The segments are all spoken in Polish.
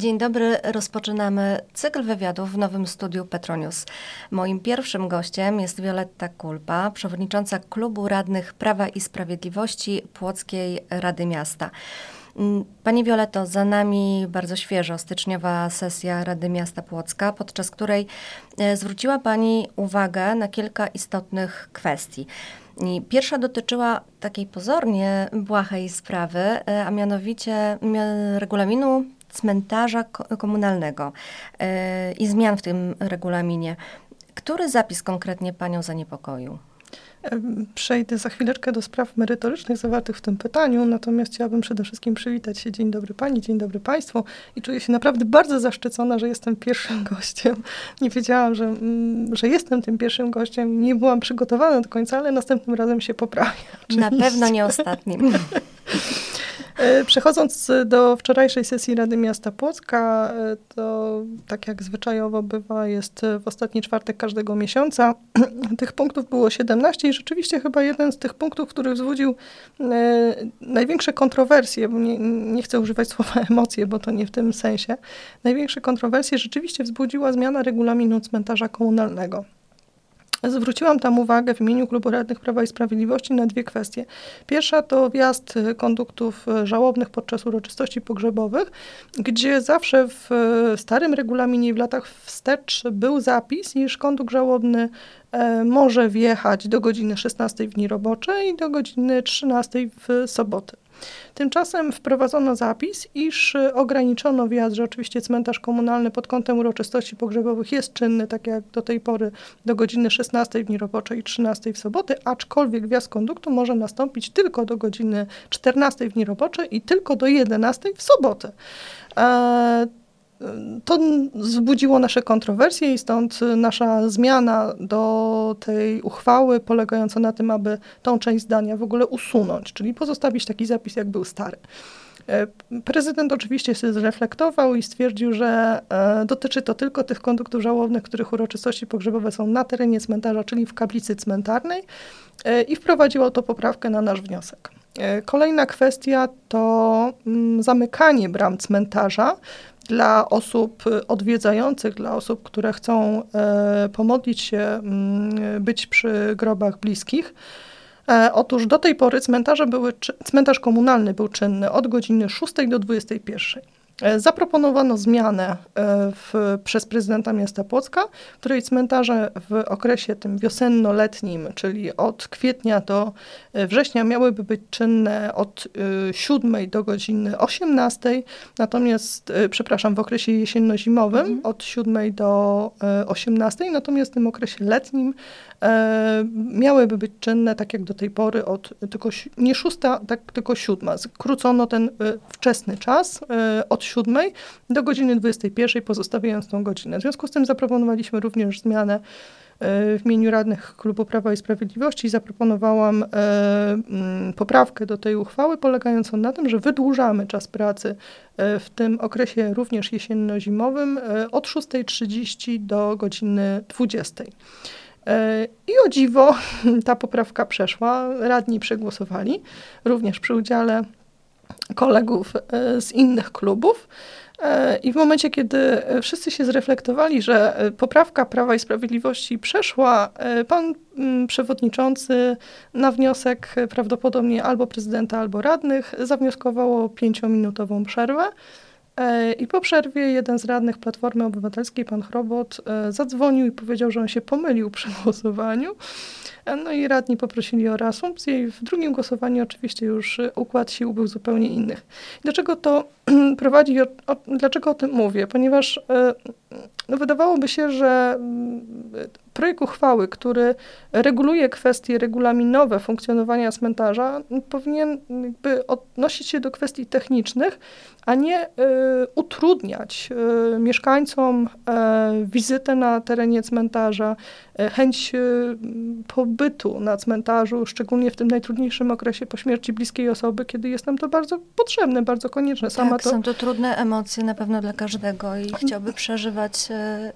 Dzień dobry, rozpoczynamy cykl wywiadów w nowym studiu Petronius. Moim pierwszym gościem jest Wioletta Kulpa, przewodnicząca Klubu Radnych Prawa i Sprawiedliwości Płockiej Rady Miasta. Mm, Pani Violeto, za nami bardzo świeżo styczniowa sesja Rady Miasta Płocka, podczas której e, zwróciła Pani uwagę na kilka istotnych kwestii. Pierwsza dotyczyła takiej pozornie błahej sprawy, e, a mianowicie regulaminu cmentarza komunalnego e, i zmian w tym regulaminie. Który zapis konkretnie Panią zaniepokoił? Przejdę za chwileczkę do spraw merytorycznych zawartych w tym pytaniu, natomiast chciałabym przede wszystkim przywitać się. Dzień dobry Pani, dzień dobry Państwu i czuję się naprawdę bardzo zaszczycona, że jestem pierwszym gościem. Nie wiedziałam, że, mm, że jestem tym pierwszym gościem. Nie byłam przygotowana do końca, ale następnym razem się poprawię. Oczywiście. Na pewno nie ostatnim. E, przechodząc do wczorajszej sesji Rady Miasta Płocka, e, to tak jak zwyczajowo bywa, jest w ostatni czwartek każdego miesiąca. Tych punktów było 17 i rzeczywiście chyba jeden z tych punktów, który wzbudził e, największe kontrowersje, nie, nie chcę używać słowa emocje, bo to nie w tym sensie. Największe kontrowersje rzeczywiście wzbudziła zmiana regulaminu cmentarza komunalnego. Zwróciłam tam uwagę w imieniu Klubu Radnych Prawa i Sprawiedliwości na dwie kwestie. Pierwsza to wjazd konduktów żałobnych podczas uroczystości pogrzebowych, gdzie zawsze w starym regulaminie w latach wstecz był zapis, iż kondukt żałobny e, może wjechać do godziny 16 w dni robocze i do godziny 13 w soboty. Tymczasem wprowadzono zapis, iż ograniczono wjazd, że oczywiście cmentarz komunalny pod kątem uroczystości pogrzebowych jest czynny, tak jak do tej pory, do godziny 16 w dni roboczej i 13 w soboty, aczkolwiek wjazd konduktu może nastąpić tylko do godziny 14 w dni roboczej i tylko do 11 w sobotę. To wzbudziło nasze kontrowersje i stąd nasza zmiana do tej uchwały polegająca na tym, aby tą część zdania w ogóle usunąć, czyli pozostawić taki zapis, jak był stary. E, prezydent oczywiście się zreflektował i stwierdził, że e, dotyczy to tylko tych konduktów żałobnych, których uroczystości pogrzebowe są na terenie cmentarza, czyli w kaplicy cmentarnej e, i wprowadził autopoprawkę na nasz wniosek. Kolejna kwestia to mm, zamykanie bram cmentarza dla osób odwiedzających, dla osób, które chcą e, pomodlić się, mm, być przy grobach bliskich. E, otóż do tej pory cmentarze były, cmentarz komunalny był czynny od godziny 6 do 21. E, zaproponowano zmianę e, w, przez prezydenta miasta Płocka, której cmentarze w okresie tym wiosenno-letnim, czyli od kwietnia do e, września miałyby być czynne od 7 do godziny 18, natomiast, przepraszam, w okresie jesienno-zimowym mhm. od 7 do 18, natomiast w tym okresie letnim miałyby być czynne tak jak do tej pory od tylko nie szósta, tak tylko siódma. Skrócono ten wczesny czas od siódmej do godziny 21, pozostawiając tą godzinę. W związku z tym zaproponowaliśmy również zmianę e, w imieniu radnych Klubu Prawa i Sprawiedliwości zaproponowałam e, mm, poprawkę do tej uchwały polegającą na tym, że wydłużamy czas pracy e, w tym okresie również jesienno-zimowym od 6.30 do godziny 20. E, I o dziwo ta poprawka przeszła, radni przegłosowali, również przy udziale kolegów e, z innych klubów. E, I w momencie, kiedy wszyscy się zreflektowali, że poprawka Prawa i Sprawiedliwości przeszła, pan mm, przewodniczący na wniosek prawdopodobnie albo prezydenta, albo radnych zawnioskował o pięciominutową przerwę. E, I po przerwie jeden z radnych Platformy Obywatelskiej, pan Chrobot, e, zadzwonił i powiedział, że on się pomylił przy głosowaniu. E, no i radni poprosili o reasumpcję i w drugim głosowaniu oczywiście już układ sił był zupełnie inny. Dlaczego to prowadzi, dlaczego o tym mówię? Ponieważ no wydawałoby się, że mm, projekt uchwały, który reguluje kwestie regulaminowe funkcjonowania cmentarza, powinien jakby odnosić się do kwestii technicznych, a nie y, utrudniać y, mieszkańcom y, wizytę na terenie cmentarza, chęć pobytu na cmentarzu, szczególnie w tym najtrudniejszym okresie po śmierci bliskiej osoby, kiedy jest nam to bardzo potrzebne, bardzo konieczne. Sama tak, to... są to trudne emocje na pewno dla każdego i chciałby przeżywać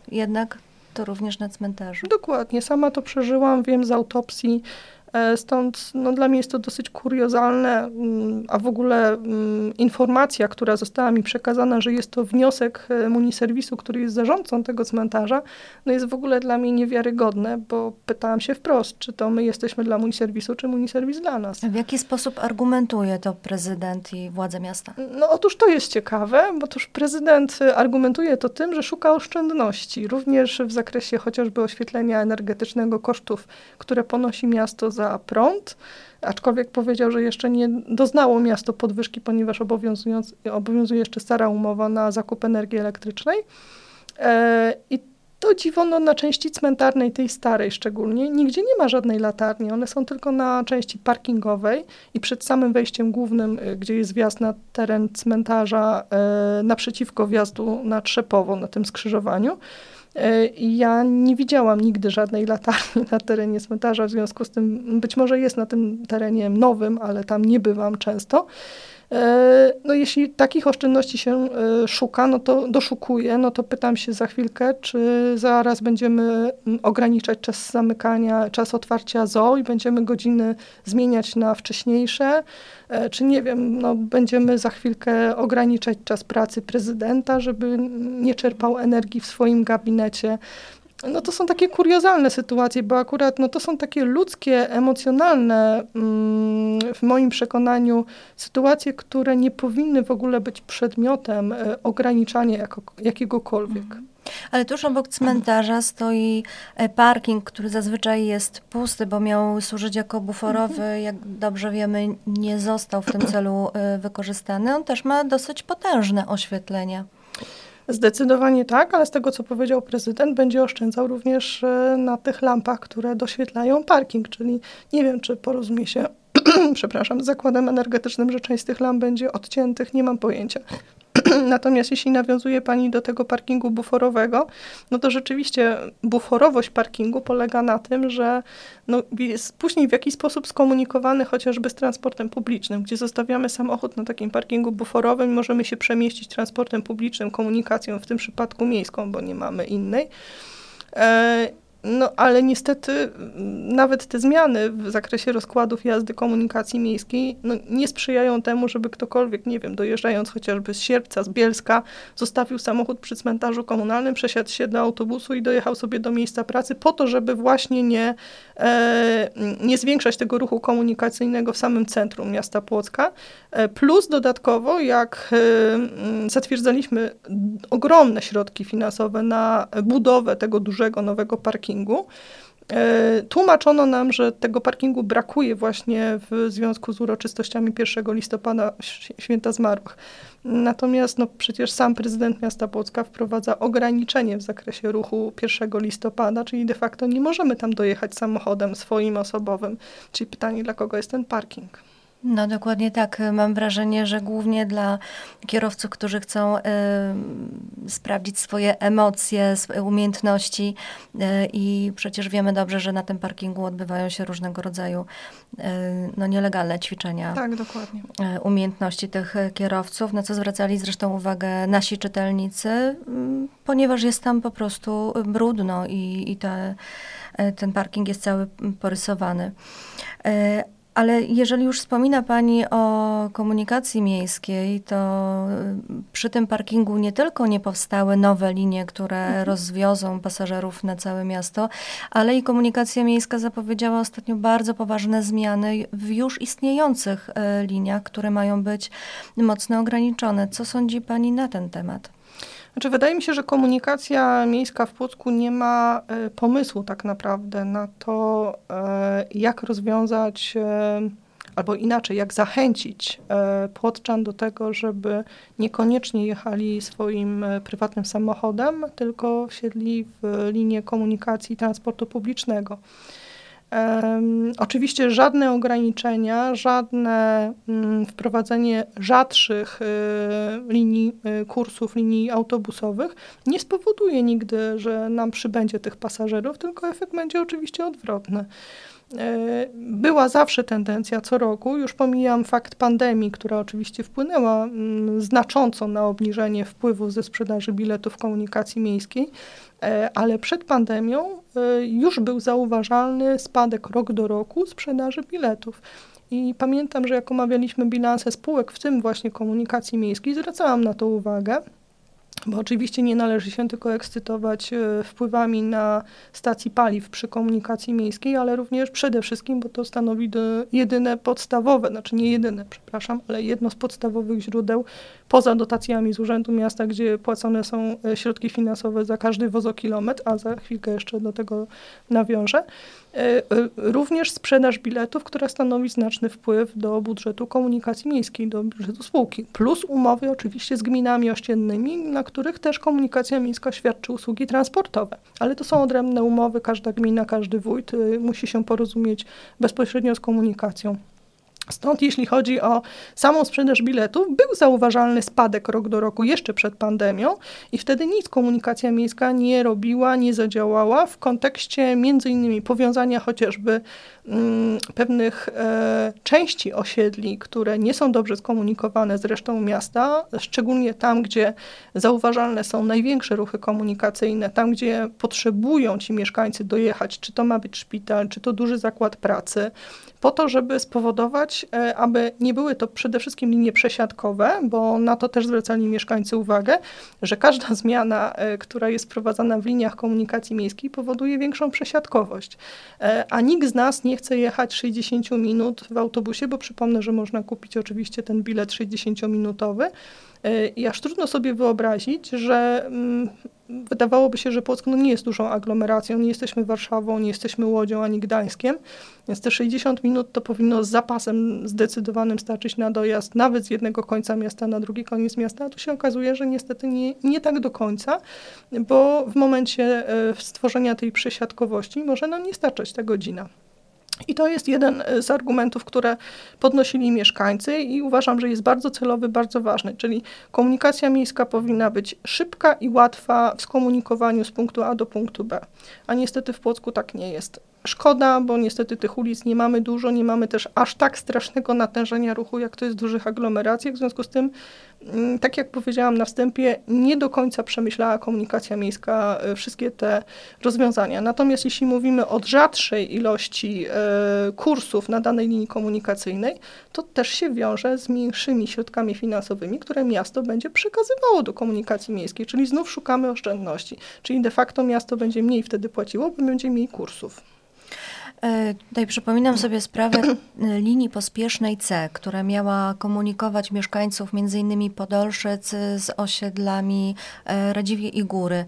jednak to również na cmentarzu. Dokładnie, sama to przeżyłam, wiem z autopsji stąd no, dla mnie jest to dosyć kuriozalne, mm, a w ogóle mm, informacja, która została mi przekazana, że jest to wniosek e, Muniserwisu, który jest zarządcą tego cmentarza, no jest w ogóle dla mnie niewiarygodne, bo pytałam się wprost, czy to my jesteśmy dla Muniserwisu, czy Muniserwis dla nas. W jaki sposób argumentuje to prezydent i władze miasta? No otóż to jest ciekawe, bo toż prezydent argumentuje to tym, że szuka oszczędności, również w zakresie chociażby oświetlenia energetycznego, kosztów, które ponosi miasto za prąd, aczkolwiek powiedział, że jeszcze nie doznało miasto podwyżki, ponieważ obowiązuje jeszcze stara umowa na zakup energii elektrycznej. E, I to dziwono na części cmentarnej, tej starej szczególnie, nigdzie nie ma żadnej latarni. One są tylko na części parkingowej i przed samym wejściem głównym, y, gdzie jest wjazd na teren cmentarza, e, naprzeciwko wjazdu na Trzepowo, na tym skrzyżowaniu. E, ja nie widziałam nigdy żadnej latarni na terenie cmentarza, w związku z tym być może jest na tym terenie nowym, ale tam nie bywam często. E, no jeśli takich oszczędności się e, szuka, no to doszukuje, no to pytam się za chwilkę, czy zaraz będziemy ograniczać czas zamykania, czas otwarcia zoo i będziemy godziny zmieniać na wcześniejsze, e, czy nie wiem, no będziemy za chwilkę ograniczać czas pracy prezydenta, żeby nie czerpał energii w swoim gabinecie. No to są takie kuriozalne sytuacje, bo akurat no to są takie ludzkie, emocjonalne mm, w moim przekonaniu sytuacje, które nie powinny w ogóle być przedmiotem e, ograniczania jako, jakiegokolwiek. Mhm. Ale tuż obok cmentarza stoi e, parking, który zazwyczaj jest pusty, bo miał służyć jako buforowy. Mhm. Jak dobrze wiemy, nie został w tym celu e, wykorzystany. On też ma dosyć potężne oświetlenie. Zdecydowanie tak, ale z tego, co powiedział prezydent, będzie oszczędzał również e, na tych lampach, które doświetlają parking, czyli nie wiem, czy porozumie się, przepraszam, z zakładem energetycznym, że część z tych lamp będzie odciętych, nie mam pojęcia. Natomiast jeśli nawiązuje Pani do tego parkingu buforowego, no to rzeczywiście buforowość parkingu polega na tym, że no jest później w jakiś sposób skomunikowany chociażby z transportem publicznym, gdzie zostawiamy samochód na takim parkingu buforowym możemy się przemieścić transportem publicznym, komunikacją, w tym przypadku miejską, bo nie mamy innej. E, no ale niestety mm, nawet te zmiany w zakresie rozkładów jazdy komunikacji miejskiej no, nie sprzyjają temu, żeby ktokolwiek, nie wiem, dojeżdżając chociażby z Sierpca, z Bielska, zostawił samochód przy cmentarzu komunalnym, przesiadł się do autobusu i dojechał sobie do miejsca pracy po to, żeby właśnie nie, e, nie zwiększać tego ruchu komunikacyjnego w samym centrum miasta Płocka. E, plus dodatkowo, jak e, zatwierdzaliśmy ogromne środki finansowe na budowę tego dużego nowego parkingu, parkingu. E, tłumaczono nam, że tego parkingu brakuje właśnie w związku z uroczystościami 1 listopada Święta Zmarłych. Natomiast no, przecież sam prezydent miasta Płocka wprowadza ograniczenie w zakresie ruchu 1 listopada, czyli de facto nie możemy tam dojechać samochodem swoim osobowym. Czyli pytanie, dla kogo jest ten parking? No dokładnie tak. Mam wrażenie, że głównie dla kierowców, którzy chcą y, sprawdzić swoje emocje, swoje umiejętności y, i przecież wiemy dobrze, że na tym parkingu odbywają się różnego rodzaju y, no, nielegalne ćwiczenia. Tak, dokładnie. umiejętności tych kierowców, na co zwracali zresztą uwagę nasi czytelnicy, ponieważ jest tam po prostu brudno i, i te, ten parking jest cały porysowany. Ale jeżeli już wspomina Pani o komunikacji miejskiej, to y, przy tym parkingu nie tylko nie powstały nowe linie, które mhm. rozwiozą pasażerów na całe miasto, ale i komunikacja miejska zapowiedziała ostatnio bardzo poważne zmiany w już istniejących y, liniach, które mają być mocno ograniczone. Co sądzi Pani na ten temat? Znaczy, wydaje mi się, że komunikacja miejska w Płocku nie ma e, pomysłu tak naprawdę na to, e, jak rozwiązać e, albo inaczej, jak zachęcić Płotczan do tego, żeby niekoniecznie jechali swoim prywatnym samochodem, tylko wsiedli w linię komunikacji transportu publicznego. Um, oczywiście żadne ograniczenia, żadne um, wprowadzenie rzadszych y, linii y, kursów, linii autobusowych nie spowoduje nigdy, że nam przybędzie tych pasażerów, tylko efekt będzie oczywiście odwrotny. Była zawsze tendencja co roku, już pomijam fakt pandemii, która oczywiście wpłynęła mm, znacząco na obniżenie wpływów ze sprzedaży biletów komunikacji miejskiej, ale przed pandemią już był zauważalny spadek rok do roku sprzedaży biletów. I pamiętam, że jak omawialiśmy bilanse spółek, w tym właśnie komunikacji miejskiej, zwracałam na to uwagę. Bo oczywiście nie należy się tylko ekscytować e, wpływami na stacji paliw przy komunikacji miejskiej, ale również przede wszystkim, bo to stanowi jedyne podstawowe, znaczy nie jedyne, przepraszam, ale jedno z podstawowych źródeł poza dotacjami z Urzędu Miasta, gdzie płacone są e, środki finansowe za każdy wozokilometr, a za chwilkę jeszcze do tego nawiążę. E, również sprzedaż biletów, która stanowi znaczny wpływ do budżetu komunikacji miejskiej, do budżetu spółki, plus umowy oczywiście z gminami ościennymi, na których też komunikacja miejska świadczy usługi transportowe. Ale to są odrębne umowy, każda gmina, każdy wójt musi się porozumieć bezpośrednio z komunikacją. Stąd jeśli chodzi o samą sprzedaż biletów, był zauważalny spadek rok do roku jeszcze przed pandemią i wtedy nic komunikacja miejska nie robiła, nie zadziałała w kontekście między innymi powiązania chociażby mm, pewnych e, części osiedli, które nie są dobrze skomunikowane z resztą miasta, szczególnie tam, gdzie zauważalne są największe ruchy komunikacyjne, tam, gdzie potrzebują ci mieszkańcy dojechać, czy to ma być szpital, czy to duży zakład pracy, po to, żeby spowodować, e, aby nie były to przede wszystkim linie przesiadkowe, bo na to też zwracali mieszkańcy uwagę, że każda zmiana, e, która jest wprowadzana w liniach komunikacji miejskiej, powoduje większą przesiadkowość. E, a nikt z nas nie chce jechać 60 minut w autobusie, bo przypomnę, że można kupić oczywiście ten bilet 60-minutowy. I aż trudno sobie wyobrazić, że mm, wydawałoby się, że Płock no, nie jest dużą aglomeracją, nie jesteśmy Warszawą, nie jesteśmy Łodzią ani Gdańskiem, więc te 60 minut to powinno z zapasem zdecydowanym starczyć na dojazd nawet z jednego końca miasta na drugi koniec miasta, a tu się okazuje, że niestety nie, nie tak do końca, bo w momencie e, stworzenia tej przesiadkowości może nam nie starczać ta godzina. I to jest jeden e, z argumentów, które podnosili mieszkańcy i uważam, że jest bardzo celowy, bardzo ważny, czyli komunikacja miejska powinna być szybka i łatwa w skomunikowaniu z punktu A do punktu B. A niestety w Płocku tak nie jest. Szkoda, bo niestety tych ulic nie mamy dużo, nie mamy też aż tak strasznego natężenia ruchu, jak to jest w dużych aglomeracjach. W związku z tym, mm, tak jak powiedziałam na wstępie, nie do końca przemyślała komunikacja miejska e, wszystkie te rozwiązania. Natomiast jeśli mówimy o rzadszej ilości e, kursów na danej linii komunikacyjnej, to też się wiąże z mniejszymi środkami finansowymi, które miasto będzie przekazywało do komunikacji miejskiej, czyli znów szukamy oszczędności. Czyli de facto miasto będzie mniej wtedy płaciło, bo będzie mniej kursów. E, tutaj przypominam sobie sprawę e, linii pospiesznej C, która miała komunikować mieszkańców m.in. Podolszyc z osiedlami e, Radziwie i Góry.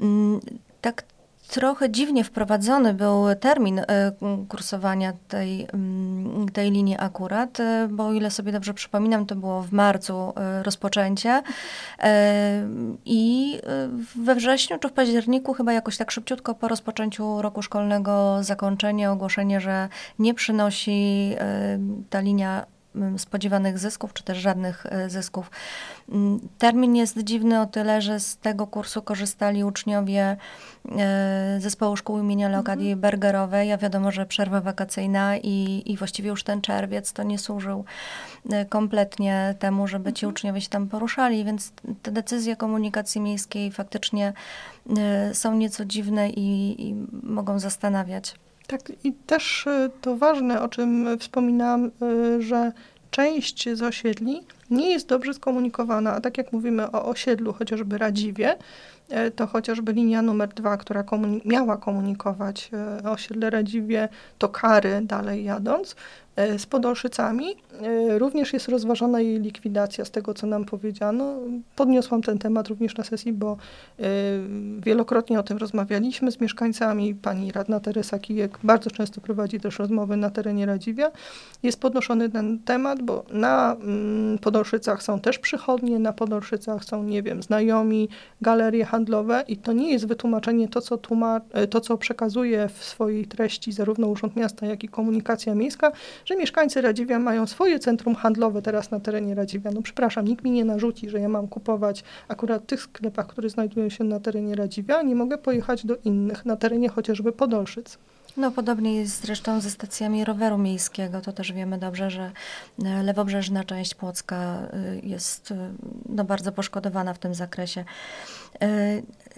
Mm, tak trochę dziwnie wprowadzony był termin e, kursowania tej, mm, tej linii akurat, e, bo o ile sobie dobrze przypominam, to było w marcu e, rozpoczęcie. I we wrześniu czy w październiku chyba jakoś tak szybciutko po rozpoczęciu roku szkolnego zakończenie, ogłoszenie, że nie przynosi ta linia spodziewanych zysków, czy też żadnych e, zysków. Mm, termin jest dziwny o tyle, że z tego kursu korzystali uczniowie e, zespołu szkół imienia Leokadii mhm. Bergerowej, a wiadomo, że przerwa wakacyjna i, i właściwie już ten czerwiec to nie służył e, kompletnie temu, żeby ci mhm. uczniowie się tam poruszali, więc te decyzje komunikacji miejskiej faktycznie są nieco dziwne i, i mogą zastanawiać. Tak, i też e, to ważne, o czym wspominałam, e, że część z osiedli nie jest dobrze skomunikowana, a tak jak mówimy o osiedlu chociażby Radziwie, e, to chociażby linia numer dwa, która miała komunikować osiedle Radziwie, to kary dalej jadąc, z Podolszycami. E, również jest rozważana jej likwidacja, z tego co nam powiedziano. Podniosłam ten temat również na sesji, bo e, wielokrotnie o tym rozmawialiśmy z mieszkańcami. Pani radna Teresa Kijek bardzo często prowadzi też rozmowy na terenie Radziwia. Jest podnoszony ten temat, bo na mm, Podolszycach są też przychodnie, na Podolszycach są, nie wiem, znajomi, galerie handlowe i to nie jest wytłumaczenie to, co, tłumacz, to, co przekazuje w swojej treści zarówno Urząd Miasta, jak i komunikacja miejska, że mieszkańcy Radziwia mają swoje centrum handlowe teraz na terenie Radziwia. No przepraszam, nikt mi nie narzuci, że ja mam kupować akurat tych sklepach, które znajdują się na terenie Radziwia, nie mogę pojechać do innych na terenie chociażby Podolszyc. No podobnie jest zresztą ze stacjami roweru miejskiego. To też wiemy dobrze, że e, lewobrzeżna część Płocka e, jest e, no, bardzo poszkodowana w tym zakresie.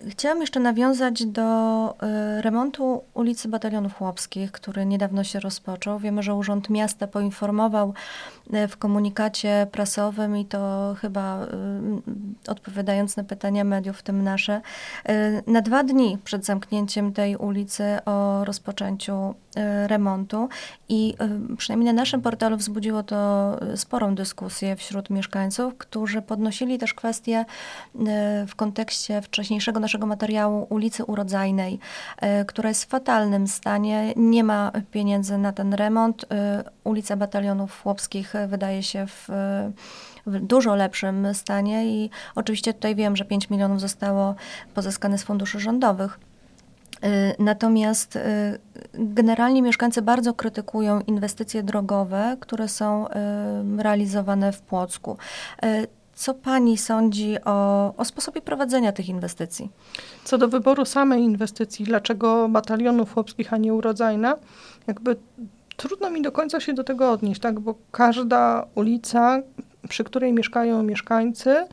Chciałam jeszcze nawiązać do remontu ulicy Batalionów Chłopskich, który niedawno się rozpoczął. Wiemy, że Urząd Miasta poinformował w komunikacie prasowym i to chyba odpowiadając na pytania mediów, w tym nasze, na dwa dni przed zamknięciem tej ulicy o rozpoczęciu e, remontu i e, przynajmniej na naszym portalu wzbudziło to sporą dyskusję wśród mieszkańców, którzy podnosili też kwestię e, w kontekście wcześniejszego naszego materiału ulicy Urodzajnej, która jest w fatalnym stanie, nie ma pieniędzy na ten remont. Ulica Batalionów Chłopskich wydaje się w w dużo lepszym stanie i oczywiście tutaj wiem, że 5 milionów zostało pozyskane z funduszy rządowych. Natomiast generalnie mieszkańcy bardzo krytykują inwestycje drogowe, które są realizowane w Płocku. Co pani sądzi o, o sposobie prowadzenia tych inwestycji? Co do wyboru samej inwestycji, dlaczego batalionów chłopskich, a nie urodzajna, jakby trudno mi do końca się do tego odnieść, tak? bo każda ulica, przy której mieszkają mieszkańcy,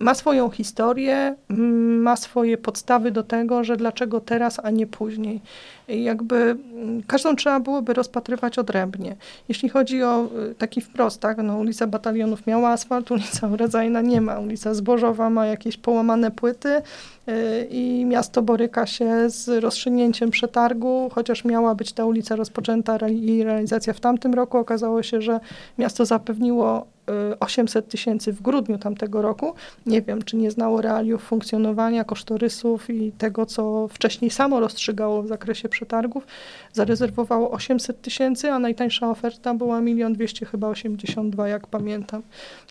ma swoją historię, mm, ma swoje podstawy do tego, że dlaczego teraz, a nie później. Jakby mm, każdą trzeba byłoby rozpatrywać odrębnie. Jeśli chodzi o y, taki wprost, tak, no ulica Batalionów miała asfalt, ulica Urodzajna nie ma, ulica Zbożowa ma jakieś połamane płyty y, i miasto boryka się z rozstrzygnięciem przetargu, chociaż miała być ta ulica rozpoczęta i realizacja w tamtym roku, okazało się, że miasto zapewniło 800 y, tysięcy w grudniu tamtego roku. Nie wiem, czy nie znało realiów funkcjonowania, kosztorysów i tego, co wcześniej samo rozstrzygało w zakresie przetargów. Zarezerwowało 800 tysięcy, a najtańsza oferta była 1 200 chyba 82, jak pamiętam.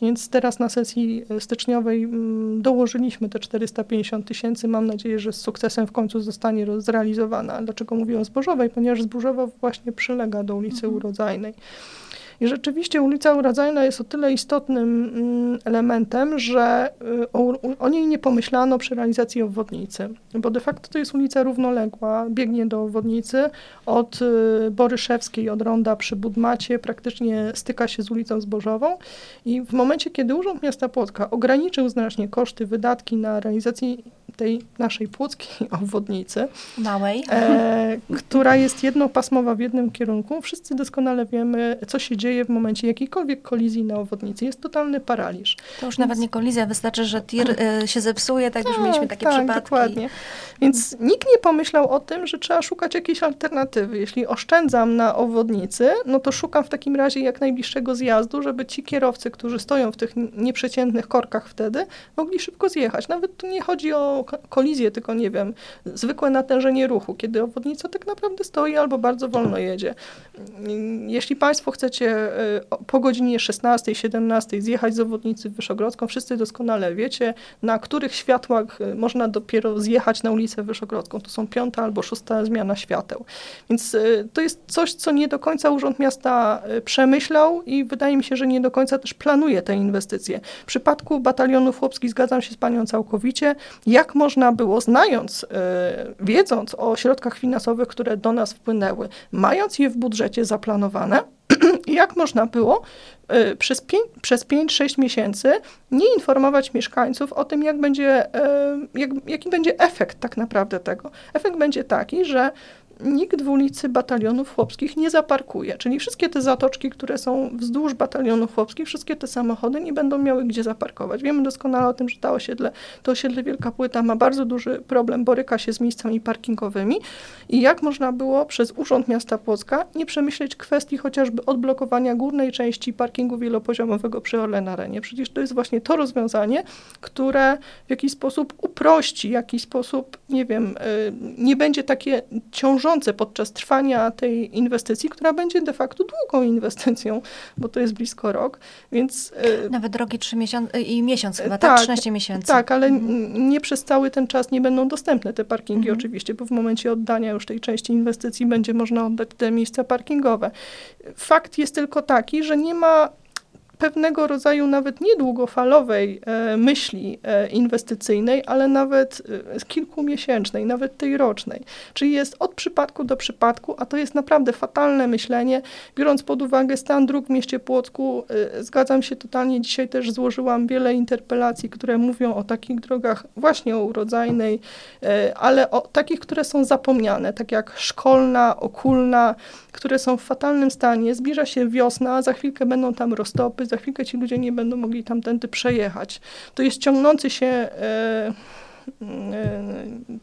Więc teraz na sesji styczniowej mm, dołożyliśmy te 450 tysięcy. Mam nadzieję, że z sukcesem w końcu zostanie zrealizowana. Dlaczego mówię o Zbożowej? Ponieważ Zbożowa właśnie przylega do ulicy mhm. Urodzajnej. I rzeczywiście ulica Urodzajna jest o tyle istotnym mm, elementem, że y, o, o, niej nie pomyślano przy realizacji obwodnicy, bo de facto to jest ulica równoległa, biegnie do obwodnicy od y, Boryszewskiej, od ronda przy Budmacie, praktycznie styka się z ulicą Zbożową i w momencie, kiedy Urząd Miasta Płocka ograniczył znacznie koszty, wydatki na realizację tej naszej płockiej obwodnicy. Małej. E, która jest jednopasmowa w jednym kierunku. Wszyscy doskonale wiemy, co się dzieje w momencie jakiejkolwiek kolizji na obwodnicy. Jest totalny paraliż. To już Więc... nawet nie kolizja, wystarczy, że tir e, się zepsuje, tak, tak już mieliśmy takie tak, przypadki. dokładnie. Więc nikt nie pomyślał o tym, że trzeba szukać jakiejś alternatywy. Jeśli oszczędzam na obwodnicy, no to szukam w takim razie jak najbliższego zjazdu, żeby ci kierowcy, którzy stoją w tych nieprzeciętnych korkach wtedy, mogli szybko zjechać. Nawet tu nie chodzi o kolizję, tylko nie wiem, zwykłe natężenie ruchu, kiedy obwodnica tak naprawdę stoi albo bardzo wolno jedzie. Jeśli Państwo chcecie e, po godzinie 16, 17 zjechać z obwodnicy Wyszogrodzką, wszyscy doskonale wiecie, na których światłach e, można dopiero zjechać na ulicę Wyszogrodzką. To są piąta albo szósta zmiana świateł. Więc e, to jest coś, co nie do końca Urząd Miasta przemyślał i wydaje mi się, że nie do końca też planuje te inwestycje. W przypadku batalionów chłopskich zgadzam się z Panią całkowicie. Jak można było, znając, e, wiedząc o środkach finansowych, które do nas wpłynęły, mając je w budżecie zaplanowane, jak można było e, przez, przez 5-6 miesięcy nie informować mieszkańców o tym, jak będzie, e, jak, jaki będzie efekt tak naprawdę tego. Efekt będzie taki, że nikt w ulicy batalionów chłopskich nie zaparkuje. Czyli wszystkie te zatoczki, które są wzdłuż batalionów chłopskich, wszystkie te samochody nie będą miały gdzie zaparkować. Wiemy doskonale o tym, że to osiedle, to osiedle Wielka Płyta ma bardzo duży problem, boryka się z miejscami parkingowymi i jak można było przez Urząd Miasta Płocka nie przemyśleć kwestii chociażby odblokowania górnej części parkingu wielopoziomowego przy Orlen Arenie. Przecież to jest właśnie to rozwiązanie, które w jakiś sposób uprości, w jakiś sposób, nie wiem, y, nie będzie takie ciążące podczas trwania tej inwestycji, która będzie de facto długą inwestycją, bo to jest blisko rok, więc... E, Nawet drogi 3 miesiące i miesiąc chyba, tak? tak 13 miesięcy. Tak, ale mhm. nie przez cały ten czas nie będą dostępne te parkingi mhm. oczywiście, bo w momencie oddania już tej części inwestycji będzie można oddać te miejsca parkingowe. Fakt jest tylko taki, że nie ma pewnego rodzaju nawet niedługofalowej e, myśli e, inwestycyjnej, ale nawet e, kilkumiesięcznej, nawet tej rocznej. Czyli jest od przypadku do przypadku, a to jest naprawdę fatalne myślenie, biorąc pod uwagę stan dróg w mieście Płocku. Zgadzam się totalnie, dzisiaj też złożyłam wiele interpelacji, które mówią o takich drogach właśnie o urodzajnej, ale o takich, które są zapomniane, tak jak szkolna, okulna, które są w fatalnym stanie. Zbliża się wiosna, za chwilkę będą tam roztopy, za chwilkę ci ludzie nie będą mogli tamtędy przejechać. To jest ciągnący się e,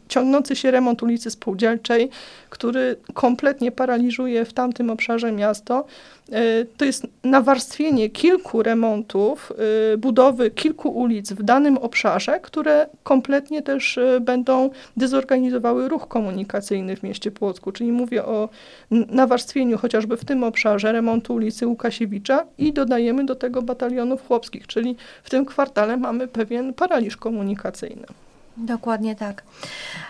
ciągnący się remont ulicy Spółdzielczej, który kompletnie paraliżuje w tamtym obszarze miasto. E, to jest nawarstwienie kilku remontów, e, budowy kilku ulic w danym obszarze, które kompletnie też będą dezorganizowały ruch komunikacyjny w mieście Płocku. Czyli mówię o nawarstwieniu chociażby w tym obszarze remontu ulicy Łukasiewicza i dodajemy do tego batalionów chłopskich, czyli w tym kwartale mamy pewien paraliż komunikacyjny. Dokładnie tak.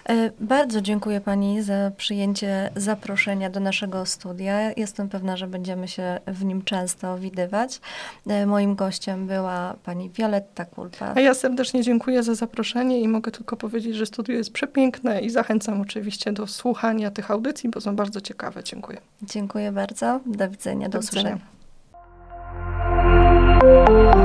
E, bardzo dziękuję Pani za przyjęcie zaproszenia do naszego studia. Jestem pewna, że będziemy się w nim często widywać. E, moim gościem była Pani Wioletta Kulpa. A ja serdecznie dziękuję za zaproszenie i mogę tylko powiedzieć, że studio jest przepiękne i zachęcam oczywiście do słuchania tych audycji, bo są bardzo ciekawe. Dziękuję. Dziękuję bardzo. Do widzenia. Do, do usłyszenia. Widzenia.